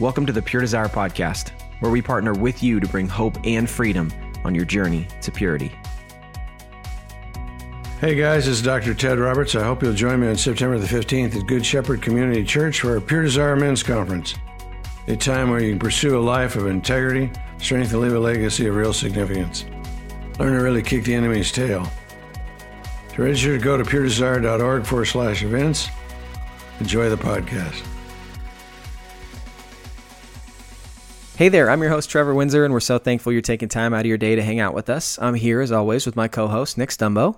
Welcome to the Pure Desire Podcast, where we partner with you to bring hope and freedom on your journey to purity. Hey guys, this is Dr. Ted Roberts. I hope you'll join me on September the 15th at Good Shepherd Community Church for our Pure Desire Men's Conference, a time where you can pursue a life of integrity, strength, and leave a legacy of real significance. Learn to really kick the enemy's tail. To register, go to puredesire.org forward slash events. Enjoy the podcast. Hey there, I'm your host, Trevor Windsor, and we're so thankful you're taking time out of your day to hang out with us. I'm here, as always, with my co host, Nick Stumbo.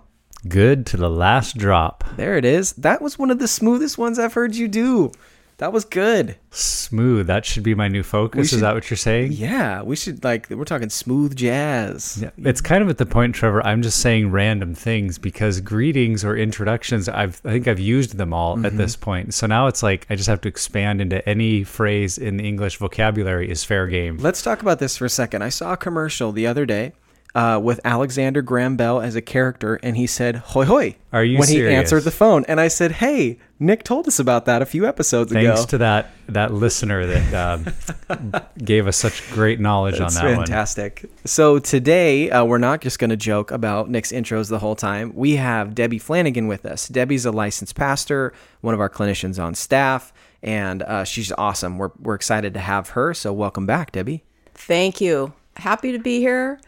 Good to the last drop. There it is. That was one of the smoothest ones I've heard you do. That was good. Smooth. That should be my new focus. should- Is that what you're saying? Yeah, we should, like, we're talking smooth jazz. Yeah. It's kind of at the point, Trevor. I'm just saying random things because greetings or introductions, I've I think I've used them all at mm-hmm. this point. So now it's like I just have to expand into any phrase in the English vocabulary is fair game. Let's talk about this for a second. I saw a commercial the other day uh, with Alexander Graham Bell as a character, and he said "hoi hoi" Are you when he answered the phone, and I said, "Hey, Nick told us about that a few episodes Thanks ago." Thanks to that that listener that um, gave us such great knowledge That's on that one. fantastic. So today uh, we're not just going to joke about Nick's intros the whole time. We have Debbie Flanagan with us. Debbie's a licensed pastor, one of our clinicians on staff, and uh, she's awesome. We're we're excited to have her. So welcome back, Debbie. Thank you. Happy to be here.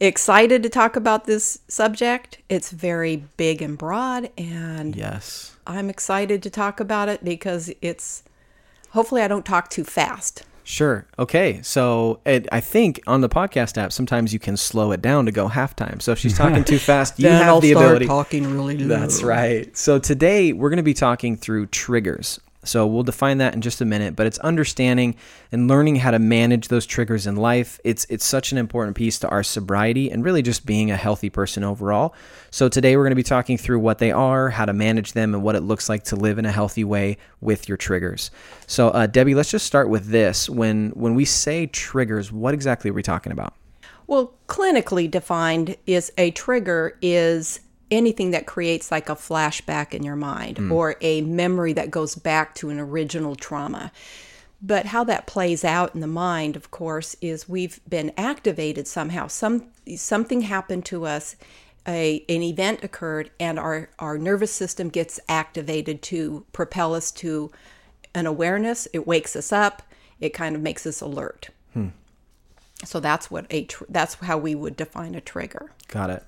Excited to talk about this subject. It's very big and broad, and Yes. I'm excited to talk about it because it's hopefully I don't talk too fast. Sure. Okay. So it, I think on the podcast app, sometimes you can slow it down to go halftime. So if she's talking too fast, you have I'll the ability. talking really low. That's right. So today we're going to be talking through triggers. So we'll define that in just a minute, but it's understanding and learning how to manage those triggers in life. It's it's such an important piece to our sobriety and really just being a healthy person overall. So today we're going to be talking through what they are, how to manage them, and what it looks like to live in a healthy way with your triggers. So uh, Debbie, let's just start with this. When when we say triggers, what exactly are we talking about? Well, clinically defined is a trigger is anything that creates like a flashback in your mind hmm. or a memory that goes back to an original trauma. But how that plays out in the mind, of course, is we've been activated somehow. Some something happened to us, a an event occurred, and our our nervous system gets activated to propel us to an awareness. It wakes us up. It kind of makes us alert. Hmm. So that's what a tr- that's how we would define a trigger. Got it.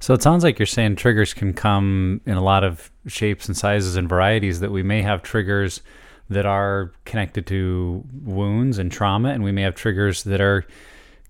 So it sounds like you're saying triggers can come in a lot of shapes and sizes and varieties. That we may have triggers that are connected to wounds and trauma, and we may have triggers that are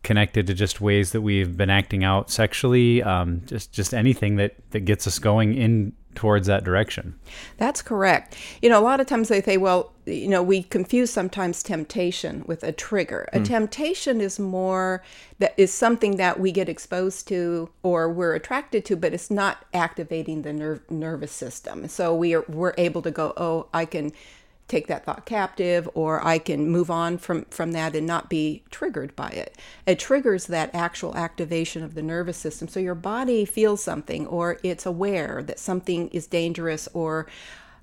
connected to just ways that we've been acting out sexually. Um, just just anything that that gets us going in towards that direction. That's correct. You know, a lot of times they say, well, you know, we confuse sometimes temptation with a trigger. A hmm. temptation is more that is something that we get exposed to or we're attracted to, but it's not activating the nerve nervous system. So we are we're able to go, oh, I can take that thought captive or I can move on from from that and not be triggered by it. It triggers that actual activation of the nervous system. So your body feels something or it's aware that something is dangerous or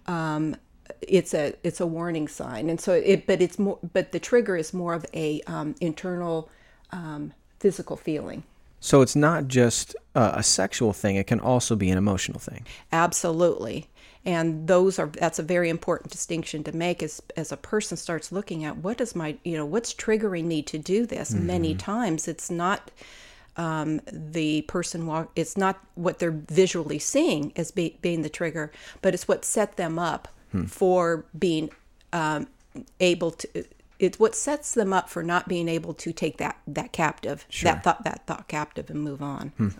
um, it's a it's a warning sign. And so it but it's more but the trigger is more of a um, internal um, physical feeling. So it's not just uh, a sexual thing; it can also be an emotional thing. Absolutely and those are that's a very important distinction to make as as a person starts looking at what is my you know what's triggering me to do this mm-hmm. many times it's not um, the person walk it's not what they're visually seeing as be, being the trigger but it's what set them up hmm. for being um, able to it's what sets them up for not being able to take that that captive sure. that thought that thought captive and move on hmm. so.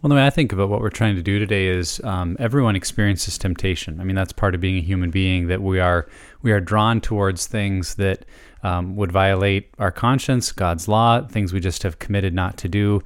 Well, the way I think about what we're trying to do today is um, everyone experiences temptation. I mean, that's part of being a human being that we are we are drawn towards things that um, would violate our conscience, God's law, things we just have committed not to do.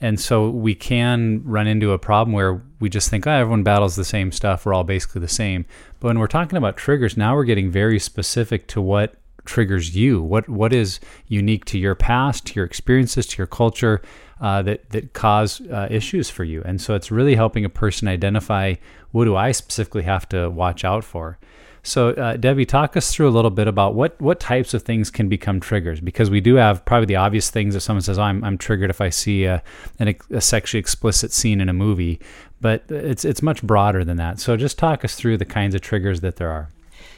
And so we can run into a problem where we just think, oh, everyone battles the same stuff. We're all basically the same. But when we're talking about triggers, now we're getting very specific to what triggers you. What what is unique to your past, to your experiences, to your culture, uh, that that cause uh, issues for you. And so it's really helping a person identify what do I specifically have to watch out for. So uh, Debbie, talk us through a little bit about what what types of things can become triggers because we do have probably the obvious things if someone says oh, I'm I'm triggered if I see a, an, a sexually explicit scene in a movie, but it's it's much broader than that. So just talk us through the kinds of triggers that there are.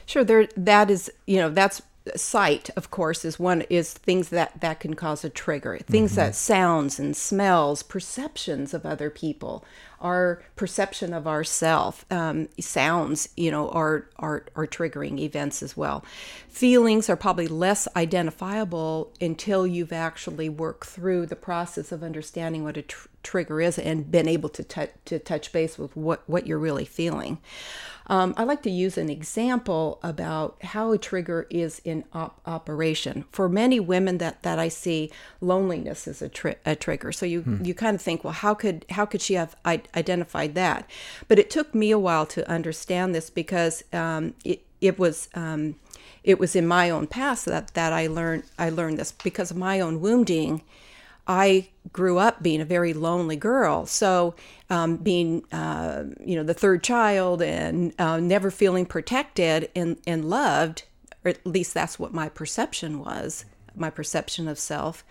Sure, there that is you know that's sight of course is one is things that that can cause a trigger things mm-hmm. that sounds and smells perceptions of other people our perception of ourself um, sounds you know are, are are triggering events as well feelings are probably less identifiable until you've actually worked through the process of understanding what a tr- trigger is and been able to, t- to touch base with what what you're really feeling um, I like to use an example about how a trigger is in op- operation. For many women that, that I see, loneliness is a, tri- a trigger. So you hmm. you kind of think, well, how could how could she have I- identified that? But it took me a while to understand this because um, it it was. Um, it was in my own past that, that I learned I learned this because of my own wounding I grew up being a very lonely girl. So, um, being, uh, you know, the third child and uh, never feeling protected and, and loved, or at least that's what my perception was, my perception of self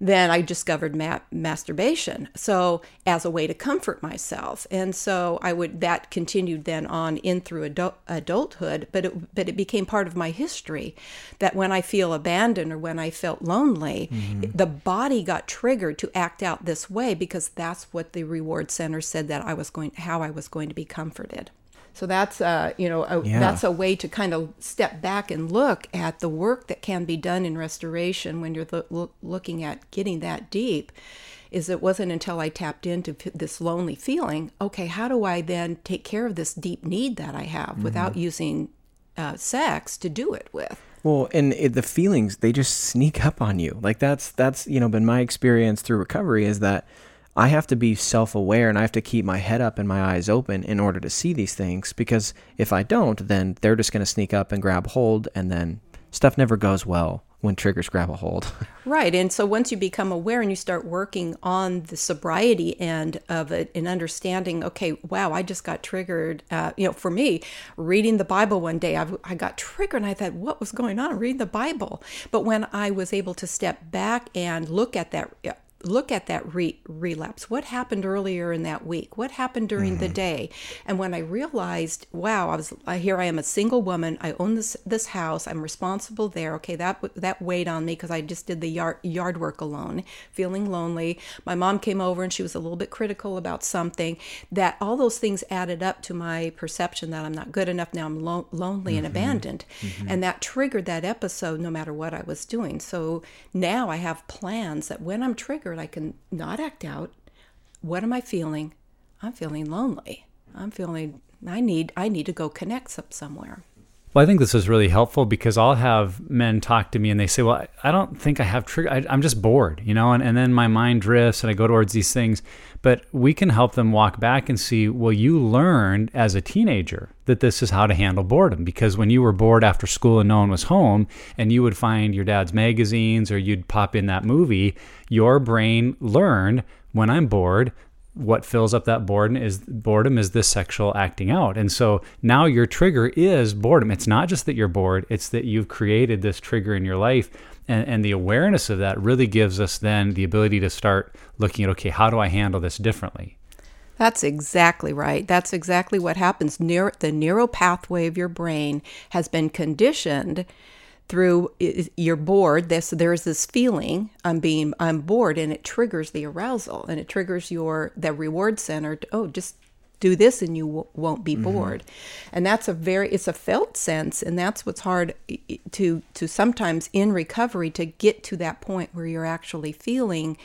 then I discovered ma- masturbation. So as a way to comfort myself, and so I would that continued then on in through adult, adulthood. But it but it became part of my history that when I feel abandoned or when I felt lonely, mm-hmm. the body got triggered to act out this way because that's what the reward center said that I was going how I was going to be comforted. So that's uh, you know a, yeah. that's a way to kind of step back and look at the work that can be done in restoration when you're lo- looking at getting that deep. Is it wasn't until I tapped into this lonely feeling. Okay, how do I then take care of this deep need that I have mm-hmm. without using uh, sex to do it with? Well, and it, the feelings they just sneak up on you. Like that's that's you know been my experience through recovery is that I have to be self aware and I have to keep my head up and my eyes open in order to see these things because if I don't, then they're just going to sneak up and grab hold and then stuff never goes well when triggers grab a hold. right. And so once you become aware and you start working on the sobriety end of it and understanding, okay, wow, I just got triggered. Uh, you know, for me, reading the Bible one day, I, I got triggered and I thought, what was going on reading the Bible? But when I was able to step back and look at that, look at that re- relapse. What happened earlier in that week? What happened during mm-hmm. the day? And when I realized, wow, I was here. I am a single woman. I own this this house. I'm responsible there. Okay, that that weighed on me because I just did the yard yard work alone, feeling lonely. My mom came over and she was a little bit critical about something. That all those things added up to my perception that I'm not good enough. Now I'm lo- lonely mm-hmm. and abandoned, mm-hmm. and that triggered that episode. No matter what I was doing, so now I have plans that when I'm triggered triggered, I can not act out. What am I feeling? I'm feeling lonely. I'm feeling I need I need to go connect some, somewhere. Well, I think this is really helpful because I'll have men talk to me and they say, Well, I don't think I have trigger. I, am just bored, you know, and, and then my mind drifts and I go towards these things. But we can help them walk back and see, Well, you learned as a teenager that this is how to handle boredom because when you were bored after school and no one was home and you would find your dad's magazines or you'd pop in that movie, your brain learned when I'm bored, what fills up that boredom is boredom is this sexual acting out and so now your trigger is boredom it's not just that you're bored it's that you've created this trigger in your life and, and the awareness of that really gives us then the ability to start looking at okay how do i handle this differently that's exactly right. That's exactly what happens. Neuro, the neural pathway of your brain has been conditioned through you're bored this there's this feeling i'm being i'm bored and it triggers the arousal and it triggers your the reward center to, oh just do this and you w- won't be mm-hmm. bored and that's a very it's a felt sense and that's what's hard to to sometimes in recovery to get to that point where you're actually feeling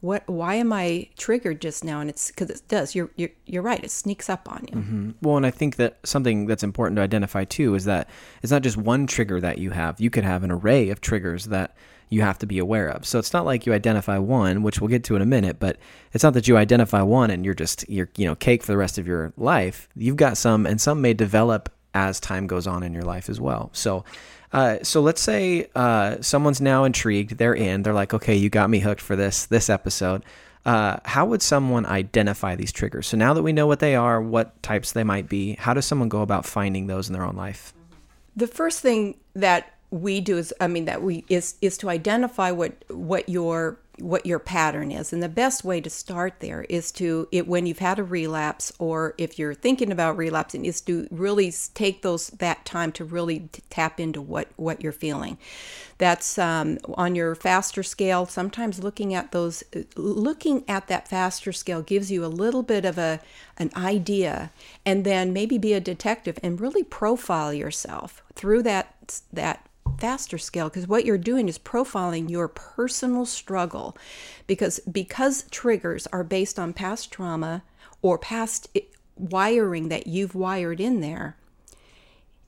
what why am i triggered just now? And it's because it does. You're, you're you're right. It sneaks up on you. Mm-hmm. well and i think that something that's important to identify too is that it's not just one trigger that you have. You could have an array of triggers that you have to be aware of. So it's not like you identify one which we'll get to in a minute but it's not that you identify one and you're just you're you know cake for the rest of your life. You've got some and some may develop as time goes on in your life as well. So uh, so let's say uh, someone's now intrigued. They're in. They're like, okay, you got me hooked for this this episode. Uh, how would someone identify these triggers? So now that we know what they are, what types they might be, how does someone go about finding those in their own life? The first thing that we do is, I mean, that we is is to identify what what your what your pattern is. And the best way to start there is to it when you've had a relapse or if you're thinking about relapsing is to really take those that time to really tap into what what you're feeling. That's um, on your faster scale sometimes looking at those looking at that faster scale gives you a little bit of a an idea and then maybe be a detective and really profile yourself through that that faster scale because what you're doing is profiling your personal struggle. Because because triggers are based on past trauma or past eh, wiring that you've wired in there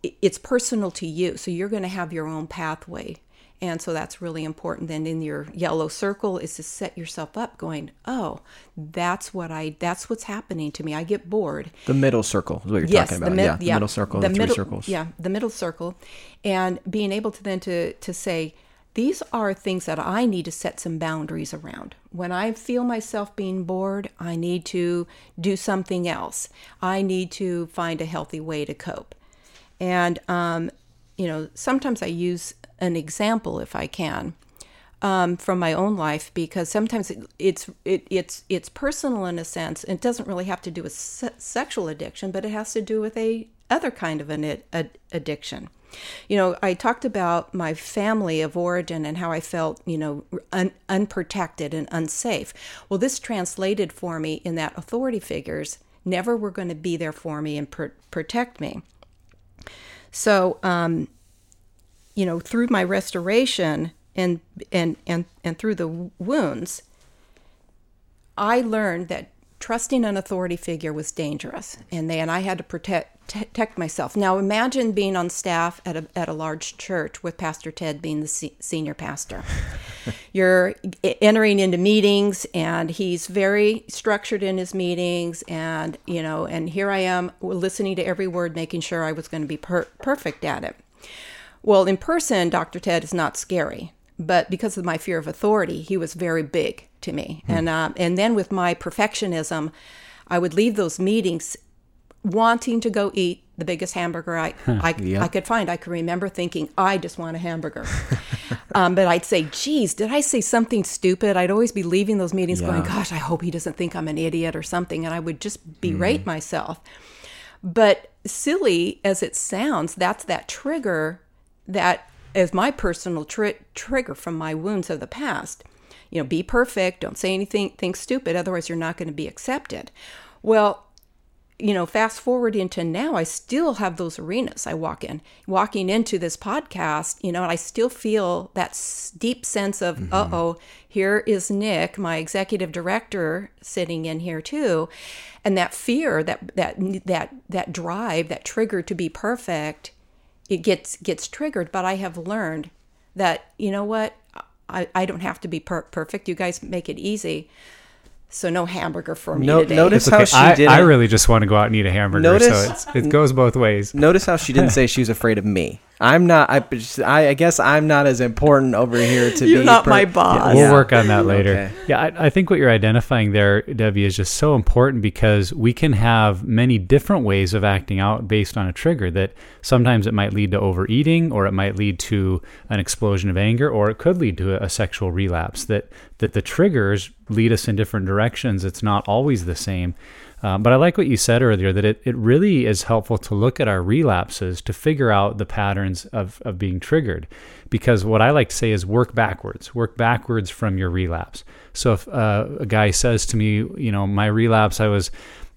it's personal to you. So you're going to have your own pathway and so that's really important. Then in your yellow circle is to set yourself up going, oh, that's what I, that's what's happening to me. I get bored. The middle circle is what you're yes, talking about. The yeah, yeah, the middle circle, the, the middle, three circles. Yeah, the middle circle. And being able to then to, to say, these are things that I need to set some boundaries around. When I feel myself being bored, I need to do something else. I need to find a healthy way to cope. And, um, you know, sometimes I use an example if I can. Um, from my own life because sometimes it, it's it, it's it's personal in a sense. It doesn't really have to do with se- sexual addiction, but it has to do with a other kind of an ad- addiction. You know, I talked about my family of origin and how I felt, you know, un- unprotected and unsafe. Well, this translated for me in that authority figures never were going to be there for me and pr- protect me. So, um, you know, through my restoration and and and and through the wounds, I learned that trusting an authority figure was dangerous, and they and I had to protect protect myself. Now imagine being on staff at a at a large church with Pastor Ted being the se- senior pastor. You're entering into meetings, and he's very structured in his meetings, and you know, and here I am listening to every word, making sure I was going to be per- perfect at it. Well, in person, Dr. Ted is not scary, but because of my fear of authority, he was very big to me. Hmm. And uh, and then with my perfectionism, I would leave those meetings wanting to go eat the biggest hamburger I I, I could find. I could remember thinking, I just want a hamburger. um, but I'd say, geez, did I say something stupid? I'd always be leaving those meetings yeah. going, gosh, I hope he doesn't think I'm an idiot or something. And I would just berate mm. myself. But silly as it sounds, that's that trigger that is my personal tri- trigger from my wounds of the past. You know, be perfect, don't say anything think stupid, otherwise you're not going to be accepted. Well, you know, fast forward into now, I still have those arenas I walk in. Walking into this podcast, you know, and I still feel that deep sense of, mm-hmm. uh oh, here is Nick, my executive director, sitting in here too, and that fear, that that that that drive, that trigger to be perfect, it gets gets triggered. But I have learned that you know what, I, I don't have to be per- perfect. You guys make it easy. So no hamburger for me No- today. notice It's how she I, did I it. really just want to go out and eat a hamburger. Notice- so it's, it goes both ways. Notice how she didn't say she was afraid of me. I'm not. I, I, I guess I'm not as important over here to You're be. not my boss. We'll Yeah. work on that later. Okay. Yeah, I, I think what you're identifying there, Debbie, is just so important because we can have many different ways of acting out based on a trigger. That sometimes it might lead to overeating, or it might lead to an explosion of anger, or it could lead to a, a sexual relapse. That that the triggers lead us in different directions. It's not always the same. Um, but I like what you said earlier that it, it really is helpful to look at our relapses to figure out the patterns of, of being triggered. Because what I like to say is work backwards, work backwards from your relapse. So if uh, a guy says to me, you know, my relapse, I was,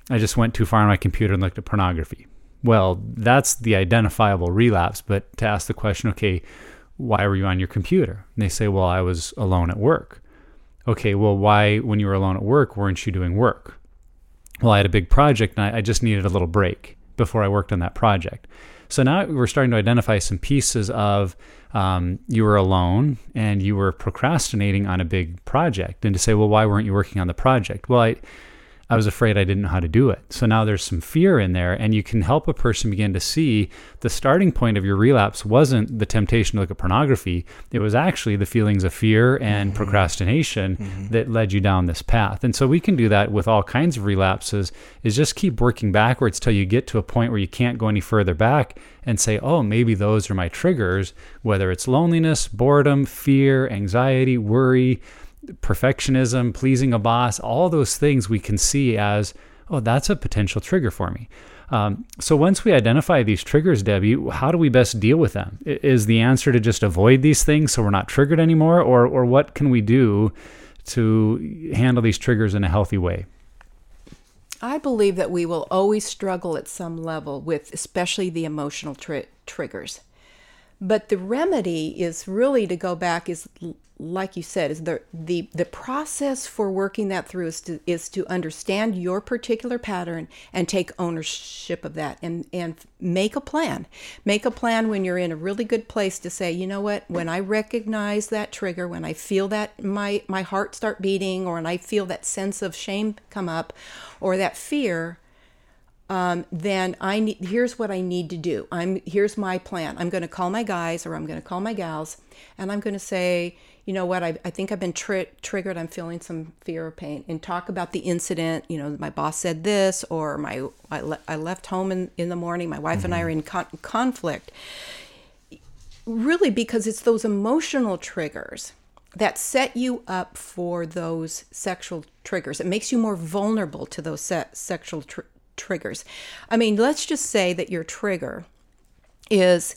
I just went too far on my computer and looked at pornography. Well, that's the identifiable relapse. But to ask the question, okay, why were you on your computer? And they say, well, I was alone at work. Okay, well, why, when you were alone at work, weren't you doing work? Well, I had a big project and I, I just needed a little break before I worked on that project. So now we're starting to identify some pieces of um, you were alone and you were procrastinating on a big project, and to say, well, why weren't you working on the project? Well, I, I was afraid I didn't know how to do it. So now there's some fear in there, and you can help a person begin to see the starting point of your relapse wasn't the temptation to look at pornography. It was actually the feelings of fear and mm-hmm. procrastination mm-hmm. that led you down this path. And so we can do that with all kinds of relapses, is just keep working backwards till you get to a point where you can't go any further back and say, oh, maybe those are my triggers, whether it's loneliness, boredom, fear, anxiety, worry perfectionism, pleasing a boss, all those things we can see as, oh, that's a potential trigger for me. Um, so once we identify these triggers, Debbie, how do we best deal with them? Is the answer to just avoid these things so we're not triggered anymore, or or what can we do to handle these triggers in a healthy way? I believe that we will always struggle at some level with especially the emotional tri- triggers. But the remedy is really to go back is like you said is the the the process for working that through is to is to understand your particular pattern and take ownership of that and and make a plan. Make a plan when you're in a really good place to say, you know what, when I recognize that trigger, when I feel that my my heart start beating or when I feel that sense of shame come up or that fear, um, then I need. Here's what I need to do. I'm here's my plan. I'm going to call my guys or I'm going to call my gals, and I'm going to say, you know what? I, I think I've been tri- triggered. I'm feeling some fear or pain, and talk about the incident. You know, my boss said this, or my I, le- I left home in in the morning. My wife and I are in con- conflict. Really, because it's those emotional triggers that set you up for those sexual triggers. It makes you more vulnerable to those se- sexual tr- triggers. I mean, let's just say that your trigger is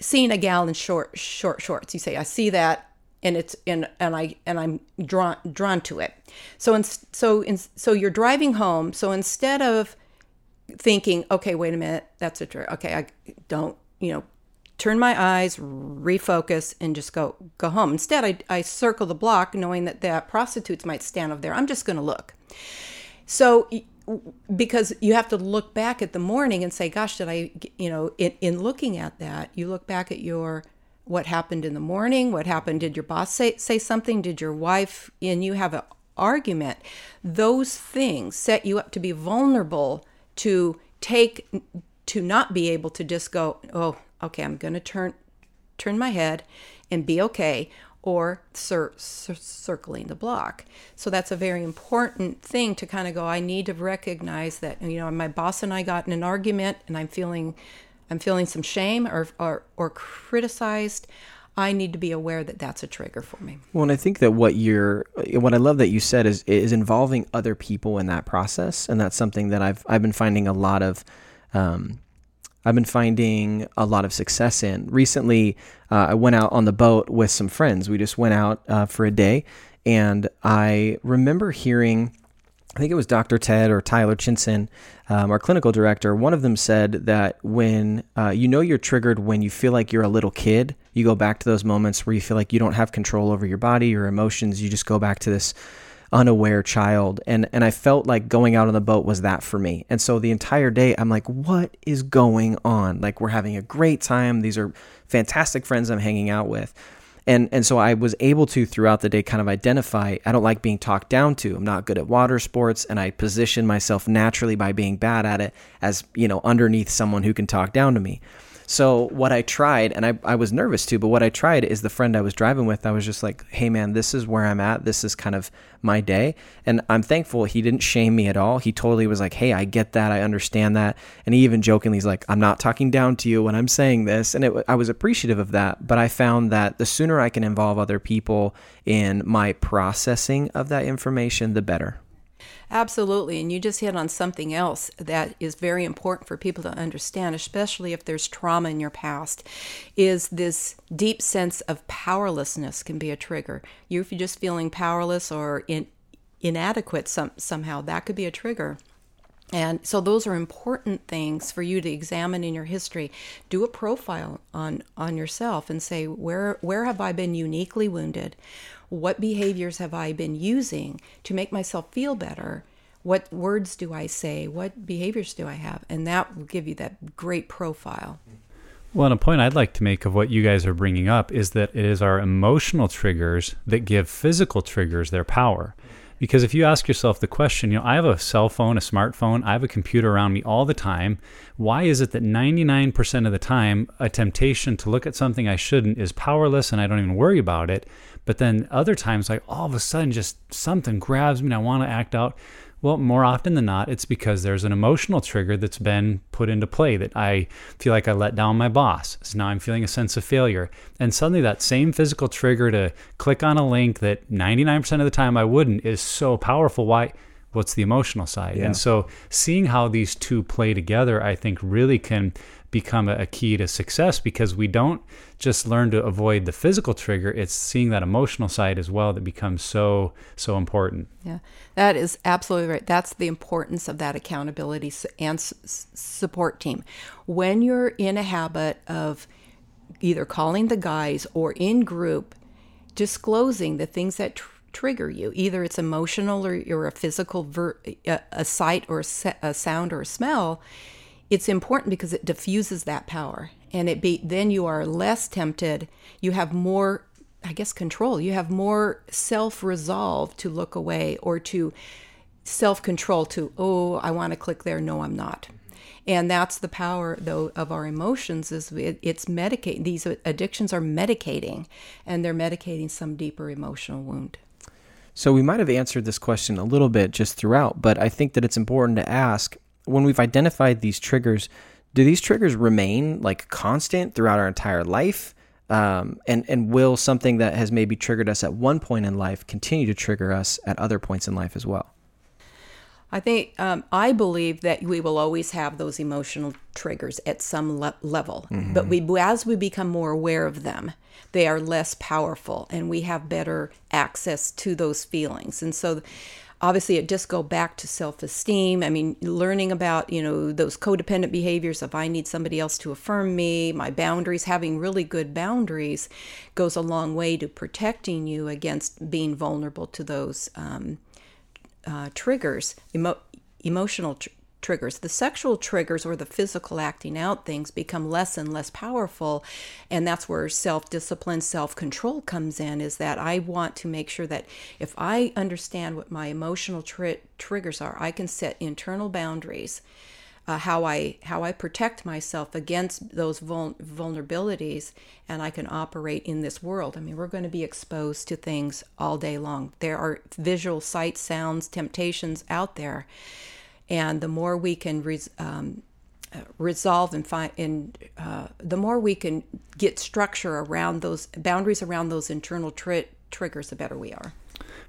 seeing a gal in short short shorts. You say, "I see that." And it's and and I and I'm drawn drawn to it. So in, so in, so you're driving home. So instead of thinking, okay, wait a minute, that's a trigger. Okay, I don't, you know, turn my eyes, refocus, and just go go home. Instead, I, I circle the block, knowing that that prostitutes might stand over there. I'm just going to look. So because you have to look back at the morning and say, gosh, did I, you know, in, in looking at that, you look back at your what happened in the morning, what happened, did your boss say, say something, did your wife and you have an argument, those things set you up to be vulnerable to take, to not be able to just go, oh, okay, I'm going to turn, turn my head and be okay or cir- cir- circling the block. So that's a very important thing to kind of go. I need to recognize that you know my boss and I got in an argument, and I'm feeling, I'm feeling some shame or or, or criticized. I need to be aware that that's a trigger for me. Well, and I think that what you're, what I love that you said is is involving other people in that process, and that's something that I've I've been finding a lot of. Um, I've been finding a lot of success in. Recently, uh, I went out on the boat with some friends. We just went out uh, for a day, and I remember hearing, I think it was Dr. Ted or Tyler Chinson, um, our clinical director. One of them said that when uh, you know you're triggered when you feel like you're a little kid, you go back to those moments where you feel like you don't have control over your body, your emotions. You just go back to this unaware child and and I felt like going out on the boat was that for me. And so the entire day I'm like what is going on? Like we're having a great time. These are fantastic friends I'm hanging out with. And and so I was able to throughout the day kind of identify I don't like being talked down to. I'm not good at water sports and I position myself naturally by being bad at it as, you know, underneath someone who can talk down to me. So what I tried, and I, I was nervous too, but what I tried is the friend I was driving with, I was just like, hey man, this is where I'm at. This is kind of my day. And I'm thankful he didn't shame me at all. He totally was like, hey, I get that. I understand that. And he even jokingly is like, I'm not talking down to you when I'm saying this. And it, I was appreciative of that. But I found that the sooner I can involve other people in my processing of that information, the better. Absolutely. And you just hit on something else that is very important for people to understand, especially if there's trauma in your past, is this deep sense of powerlessness can be a trigger. You if you're just feeling powerless or in, inadequate some, somehow, that could be a trigger. And so those are important things for you to examine in your history. Do a profile on on yourself and say where where have I been uniquely wounded? What behaviors have I been using to make myself feel better? What words do I say? What behaviors do I have? And that will give you that great profile. Well, and a point I'd like to make of what you guys are bringing up is that it is our emotional triggers that give physical triggers their power. Because if you ask yourself the question, you know, I have a cell phone, a smartphone, I have a computer around me all the time. Why is it that 99% of the time a temptation to look at something I shouldn't is powerless and I don't even worry about it? But then other times, like all of a sudden, just something grabs me and I want to act out. Well, more often than not, it's because there's an emotional trigger that's been put into play that I feel like I let down my boss. So now I'm feeling a sense of failure. And suddenly that same physical trigger to click on a link that 99% of the time I wouldn't is so powerful. Why? What's the emotional side? Yeah. And so seeing how these two play together, I think really can become a, key to success because we don't just learn to avoid the physical trigger it's seeing that emotional side as well that becomes so so important. Yeah that is absolutely right. That's the importance of that accountability and support team. When you're in a habit of either calling the guys or in group disclosing the things that tr- trigger you either it's emotional or, or a physical ver- a, a sight or a, se- a sound or a smell it's important because it diffuses that power and it be then you are less tempted. You have more i guess control. You have more self-resolve to look away or to self-control to oh i want to click there. No i'm not. And that's the power though of our emotions is it, it's medicating these addictions are medicating and they're medicating some deeper emotional wound. So we might have answered this question a little bit just throughout but i think that it's important to ask when we've identified these triggers, do these triggers remain like constant throughout our entire life? Um, and and will something that has maybe triggered us at one point in life continue to trigger us at other points in life as well? I think um, I believe that we will always have those emotional triggers at some le- level, mm-hmm. but we as we become more aware of them, they are less powerful, and we have better access to those feelings. And so, obviously it just go back to self-esteem. I mean learning about you know those codependent behaviors if i need somebody else to affirm me my boundaries having really good boundaries goes a long way to protecting you against being vulnerable to those um, uh, triggers emo- emotional tr- triggers. The sexual triggers or the physical acting out things become less and less powerful. And that's where self discipline, self control comes in is that I want to make sure that if I understand what my emotional tri- triggers are, I can set internal boundaries. Uh, how I how I protect myself against those vul- vulnerabilities, and I can operate in this world. I mean, we're going to be exposed to things all day long. There are visual, sight, sounds, temptations out there, and the more we can res, um, uh, resolve and find and uh, the more we can get structure around those boundaries around those internal tri- triggers the better we are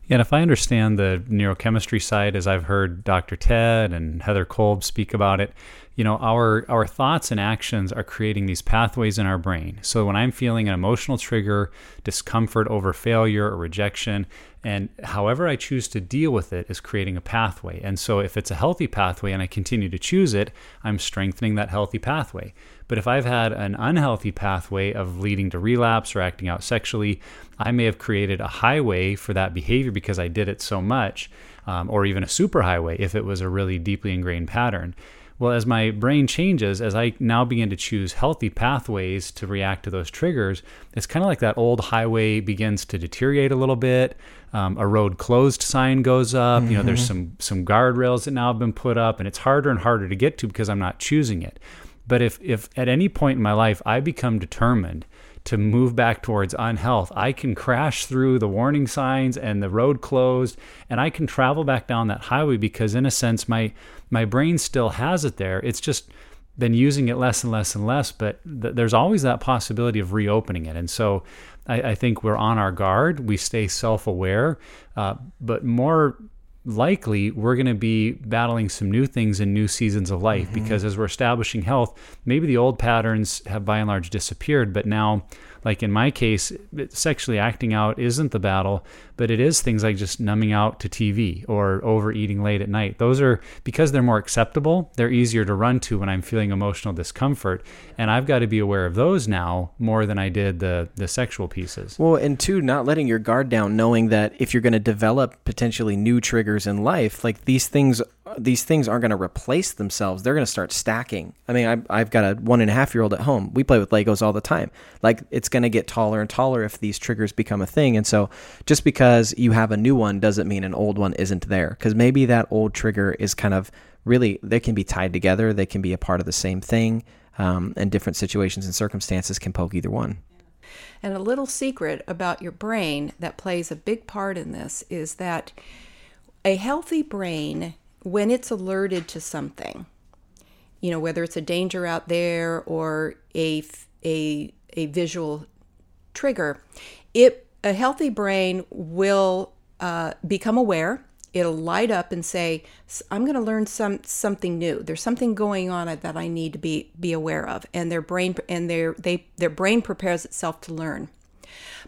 yeah, and if I understand the neurochemistry side, as I've heard Dr. Ted and Heather Kolb speak about it, you know, our our thoughts and actions are creating these pathways in our brain. So when I'm feeling an emotional trigger, discomfort over failure or rejection, and however I choose to deal with it is creating a pathway. And so if it's a healthy pathway and I continue to choose it, I'm strengthening that healthy pathway. But if I've had an unhealthy pathway of leading to relapse or acting out sexually, I may have created a highway for that behavior because I did it so much, um, or even a superhighway if it was a really deeply ingrained pattern. Well, as my brain changes, as I now begin to choose healthy pathways to react to those triggers, it's kind of like that old highway begins to deteriorate a little bit. Um, a road closed sign goes up. Mm-hmm. You know, there's mm-hmm. some some guardrails that now have been put up, and it's harder and harder to get to because I'm not choosing it. But if if at any point in my life I become determined to move back towards unhealth, I can crash through the warning signs and the road closed, and I can travel back down that highway because, in a sense, my my brain still has it there. It's just been using it less and less and less, but th- there's always that possibility of reopening it. And so I, I think we're on our guard. We stay self aware, uh, but more likely we're going to be battling some new things in new seasons of life mm-hmm. because as we're establishing health, maybe the old patterns have by and large disappeared, but now like in my case, sexually acting out isn't the battle, but it is things like just numbing out to TV or overeating late at night. Those are because they're more acceptable, they're easier to run to when I'm feeling emotional discomfort. And I've got to be aware of those now more than I did the the sexual pieces. Well, and two, not letting your guard down, knowing that if you're going to develop potentially new triggers in life, like these things these things aren't going to replace themselves. They're going to start stacking. I mean, I've, I've got a one and a half year old at home. We play with Legos all the time. Like, it's going to get taller and taller if these triggers become a thing. And so, just because you have a new one doesn't mean an old one isn't there. Because maybe that old trigger is kind of really, they can be tied together, they can be a part of the same thing, um, and different situations and circumstances can poke either one. And a little secret about your brain that plays a big part in this is that a healthy brain when it's alerted to something, you know, whether it's a danger out there or a, a, a visual trigger, it, a healthy brain will uh, become aware. It'll light up and say, "I'm going to learn some something new. There's something going on that I need to be be aware of." And their brain and their they their brain prepares itself to learn.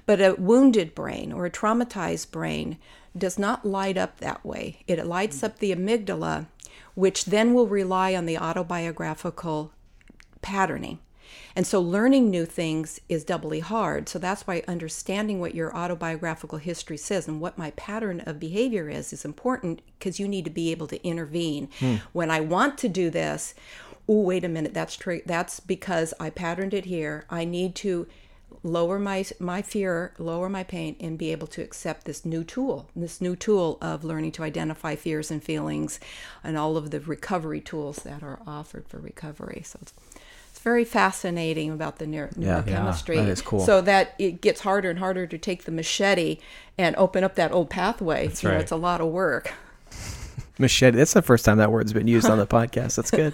But a wounded brain or a traumatized brain does not light up that way. It lights up the amygdala, which then will rely on the autobiographical patterning. And so learning new things is doubly hard. So that's why understanding what your autobiographical history says and what my pattern of behavior is is important because you need to be able to intervene. Hmm. When I want to do this, oh wait a minute, that's true. That's because I patterned it here. I need to lower my my fear, lower my pain, and be able to accept this new tool, this new tool of learning to identify fears and feelings, and all of the recovery tools that are offered for recovery. So it's, it's very fascinating about the neuro- yeah, neurochemistry. Yeah, that is cool. So that it gets harder and harder to take the machete and open up that old pathway. That's you right. know, it's a lot of work. Machete. That's the first time that word's been used on the podcast. That's good.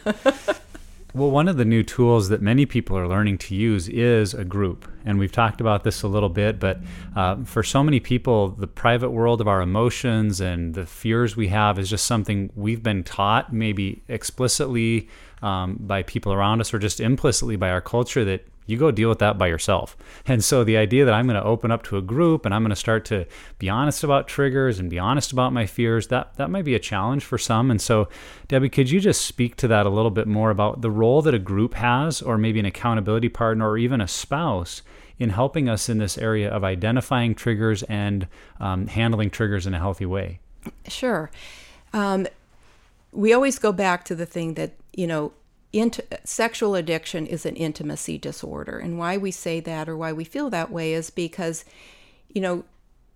Well, one of the new tools that many people are learning to use is a group. And we've talked about this a little bit, but uh, for so many people, the private world of our emotions and the fears we have is just something we've been taught, maybe explicitly um, by people around us or just implicitly by our culture, that you go deal with that by yourself. And so the idea that I'm going to open up to a group and I'm going to start to be honest about triggers and be honest about my fears, that that might be a challenge for some. And so Debbie, could you just speak to that a little bit more about the role that a group has or maybe an accountability partner or even a spouse in helping us in this area of identifying triggers and um, handling triggers in a healthy way? Sure. Um, we always go back to the thing that, you know, int- sexual addiction is an intimacy disorder. And why we say that or why we feel that way is because, you know,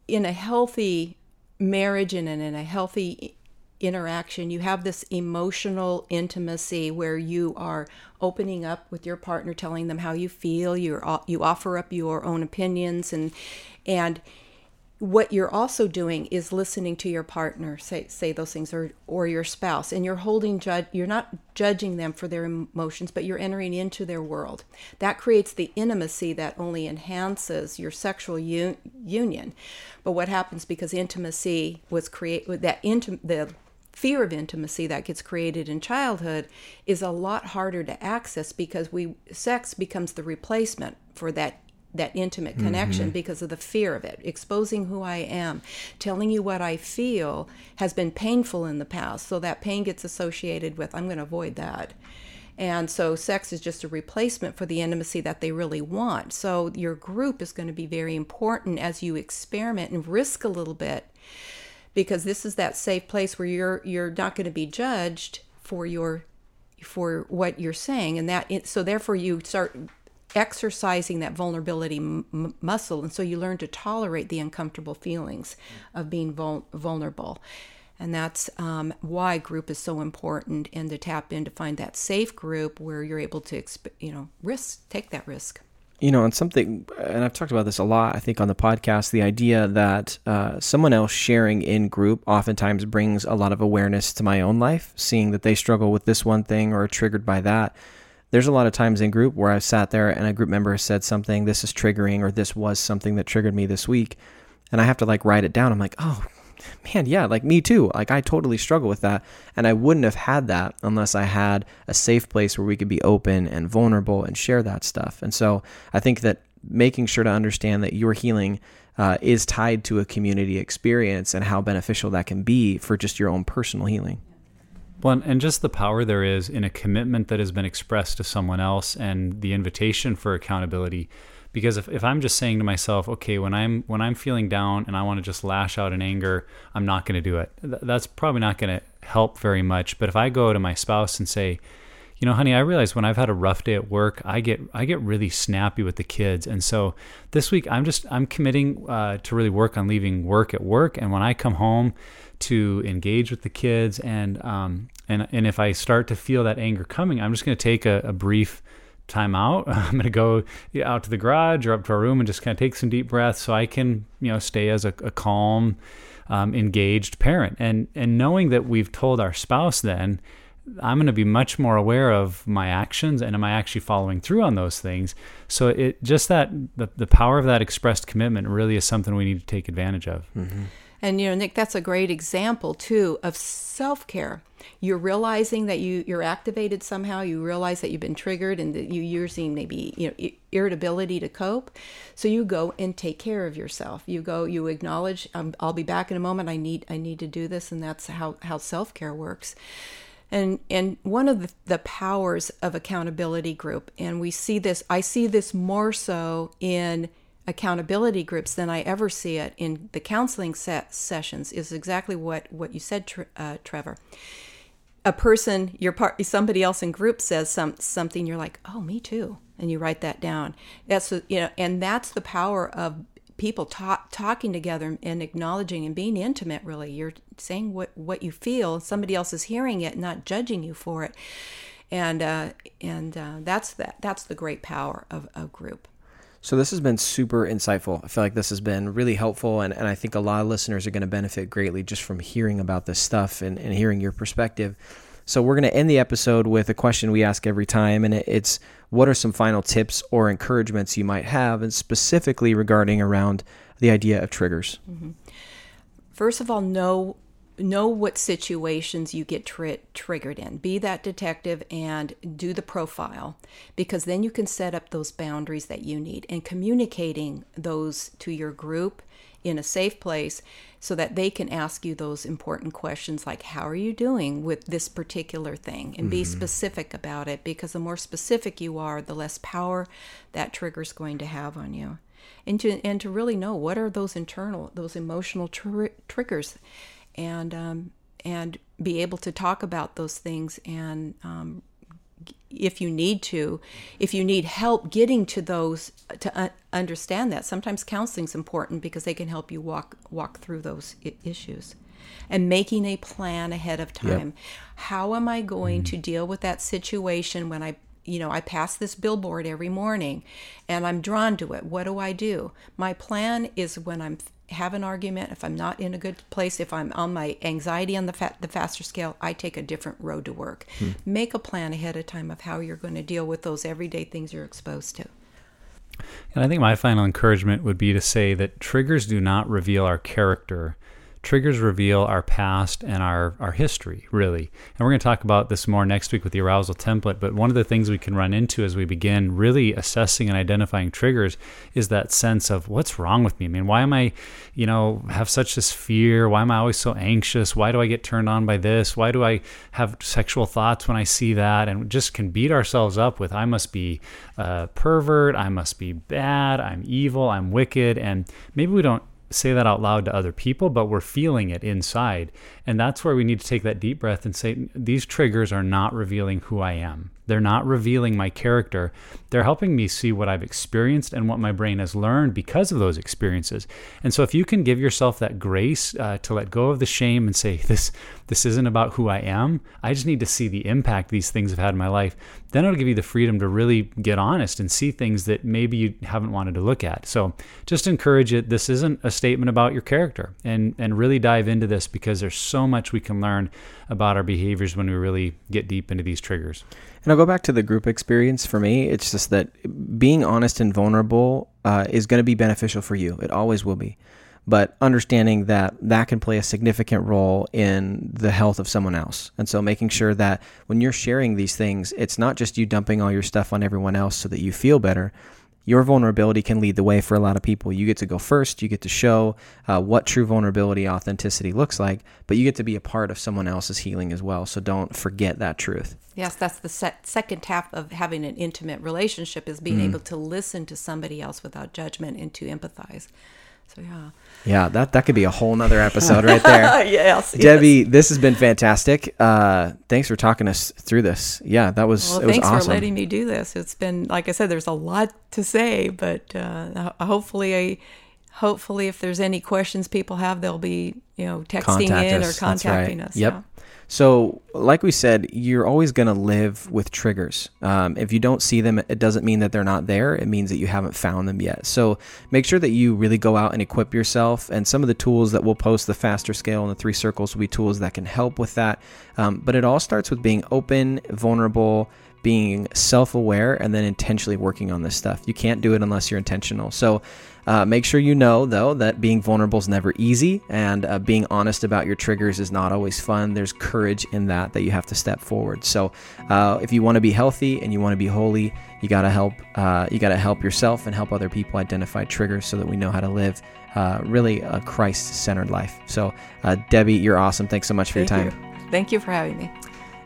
in a healthy marriage and in a healthy interaction, you have this emotional intimacy where you are opening up with your partner, telling them how you feel. You you offer up your own opinions, and and what you're also doing is listening to your partner say say those things or or your spouse and you're holding judge you're not judging them for their emotions but you're entering into their world. That creates the intimacy that only enhances your sexual un- union. But what happens because intimacy was created that intim- the fear of intimacy that gets created in childhood is a lot harder to access because we sex becomes the replacement for that that intimate connection mm-hmm. because of the fear of it. Exposing who I am, telling you what I feel has been painful in the past. So that pain gets associated with, I'm going to avoid that. And so sex is just a replacement for the intimacy that they really want. So your group is going to be very important as you experiment and risk a little bit because this is that safe place where you're you're not going to be judged for your for what you're saying and that so therefore you start exercising that vulnerability m- muscle and so you learn to tolerate the uncomfortable feelings of being vul- vulnerable and that's um, why group is so important and to tap in to find that safe group where you're able to exp- you know risk take that risk you know, and something, and I've talked about this a lot, I think, on the podcast the idea that uh, someone else sharing in group oftentimes brings a lot of awareness to my own life, seeing that they struggle with this one thing or are triggered by that. There's a lot of times in group where I've sat there and a group member has said something, this is triggering, or this was something that triggered me this week. And I have to like write it down. I'm like, oh, man, yeah, like me too. Like I totally struggle with that. And I wouldn't have had that unless I had a safe place where we could be open and vulnerable and share that stuff. And so I think that making sure to understand that your healing uh, is tied to a community experience and how beneficial that can be for just your own personal healing. Well, and just the power there is in a commitment that has been expressed to someone else and the invitation for accountability. Because if, if i'm just saying to myself okay when i'm when i'm feeling down and i want to just lash out in anger i'm not going to do it. Th- that's probably not going to help very much but if i go to my spouse and say you know honey i realize when i've had a rough day at work i get i get really snappy with the kids and so this week i'm just i'm committing uh, to really work on leaving work at work and when i come home to engage with the kids and um, and and if i start to feel that anger coming i'm just going to take a, a brief time out. I'm going to go out to the garage or up to our room and just kind of take some deep breaths so I can, you know, stay as a, a calm, um, engaged parent. And and knowing that we've told our spouse then, I'm going to be much more aware of my actions and am I actually following through on those things. So it just that the, the power of that expressed commitment really is something we need to take advantage of. Mm-hmm. And you know, Nick, that's a great example too of self-care. You're realizing that you you're activated somehow. You realize that you've been triggered and that you're using maybe you know irritability to cope. So you go and take care of yourself. You go, you acknowledge, um, I'll be back in a moment. I need I need to do this, and that's how how self-care works. And and one of the, the powers of accountability group, and we see this. I see this more so in accountability groups than I ever see it in the counseling set sessions is exactly what what you said, uh, Trevor. A person, your part, somebody else in group says some something, you're like, oh, me too, and you write that down. That's you know, and that's the power of people talk, talking together and acknowledging and being intimate. Really, you're saying what what you feel. Somebody else is hearing it, not judging you for it, and uh, and uh, that's that. That's the great power of a group. So this has been super insightful. I feel like this has been really helpful, and, and I think a lot of listeners are going to benefit greatly just from hearing about this stuff and, and hearing your perspective. So we're going to end the episode with a question we ask every time, and it's what are some final tips or encouragements you might have, and specifically regarding around the idea of triggers. Mm-hmm. First of all, know know what situations you get tri- triggered in. Be that detective and do the profile because then you can set up those boundaries that you need and communicating those to your group in a safe place so that they can ask you those important questions like how are you doing with this particular thing and mm-hmm. be specific about it because the more specific you are the less power that trigger is going to have on you and to and to really know what are those internal those emotional tr- triggers and um, and be able to talk about those things and um, if you need to if you need help getting to those to understand that sometimes counseling is important because they can help you walk walk through those I- issues and making a plan ahead of time yep. how am i going mm-hmm. to deal with that situation when i you know i pass this billboard every morning and i'm drawn to it what do i do my plan is when i'm have an argument, if I'm not in a good place, if I'm on my anxiety on the fa- the faster scale, I take a different road to work. Hmm. Make a plan ahead of time of how you're going to deal with those everyday things you're exposed to. And I think my final encouragement would be to say that triggers do not reveal our character. Triggers reveal our past and our, our history, really. And we're going to talk about this more next week with the arousal template. But one of the things we can run into as we begin really assessing and identifying triggers is that sense of what's wrong with me? I mean, why am I, you know, have such this fear? Why am I always so anxious? Why do I get turned on by this? Why do I have sexual thoughts when I see that? And just can beat ourselves up with, I must be a pervert, I must be bad, I'm evil, I'm wicked. And maybe we don't say that out loud to other people, but we're feeling it inside. And that's where we need to take that deep breath and say, these triggers are not revealing who I am. They're not revealing my character. They're helping me see what I've experienced and what my brain has learned because of those experiences. And so, if you can give yourself that grace uh, to let go of the shame and say, "This, this isn't about who I am. I just need to see the impact these things have had in my life," then it'll give you the freedom to really get honest and see things that maybe you haven't wanted to look at. So, just encourage it. This isn't a statement about your character, and and really dive into this because there's so much we can learn about our behaviors when we really get deep into these triggers. And I'll go back to the group experience for me. It's just that being honest and vulnerable uh, is going to be beneficial for you. It always will be. But understanding that that can play a significant role in the health of someone else. And so making sure that when you're sharing these things, it's not just you dumping all your stuff on everyone else so that you feel better, your vulnerability can lead the way for a lot of people. You get to go first, you get to show uh, what true vulnerability, authenticity looks like, but you get to be a part of someone else's healing as well. So don't forget that truth. Yes, that's the se- second half of having an intimate relationship is being mm. able to listen to somebody else without judgment and to empathize. So yeah. Yeah, that that could be a whole nother episode right there. yes. Debbie, yes. this has been fantastic. Uh, thanks for talking us through this. Yeah, that was well, it was thanks awesome. for letting me do this. It's been like I said, there's a lot to say, but uh, hopefully hopefully if there's any questions people have, they'll be, you know, texting Contact in us. or contacting right. us. Yep. Yeah. So, like we said, you're always going to live with triggers. Um, if you don't see them, it doesn't mean that they're not there. It means that you haven't found them yet. So, make sure that you really go out and equip yourself. And some of the tools that we'll post, the faster scale and the three circles, will be tools that can help with that. Um, but it all starts with being open, vulnerable, being self aware, and then intentionally working on this stuff. You can't do it unless you're intentional. So, uh, make sure you know, though, that being vulnerable is never easy, and uh, being honest about your triggers is not always fun. There's courage in that that you have to step forward. So, uh, if you want to be healthy and you want to be holy, you gotta help. Uh, you gotta help yourself and help other people identify triggers so that we know how to live uh, really a Christ-centered life. So, uh, Debbie, you're awesome. Thanks so much for Thank your time. You. Thank you for having me.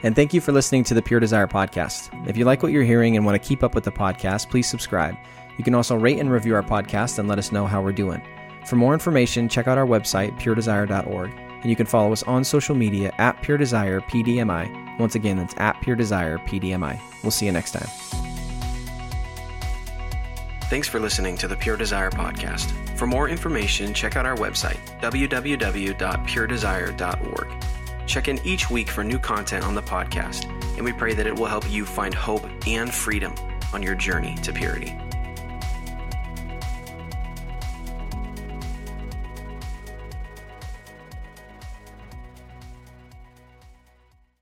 And thank you for listening to the Pure Desire podcast. If you like what you're hearing and want to keep up with the podcast, please subscribe. You can also rate and review our podcast and let us know how we're doing. For more information, check out our website, puredesire.org, and you can follow us on social media at Pure Desire PDMI. Once again, that's at Pure Desire PDMI. We'll see you next time. Thanks for listening to the Pure Desire podcast. For more information, check out our website, www.puredesire.org. Check in each week for new content on the podcast, and we pray that it will help you find hope and freedom on your journey to purity.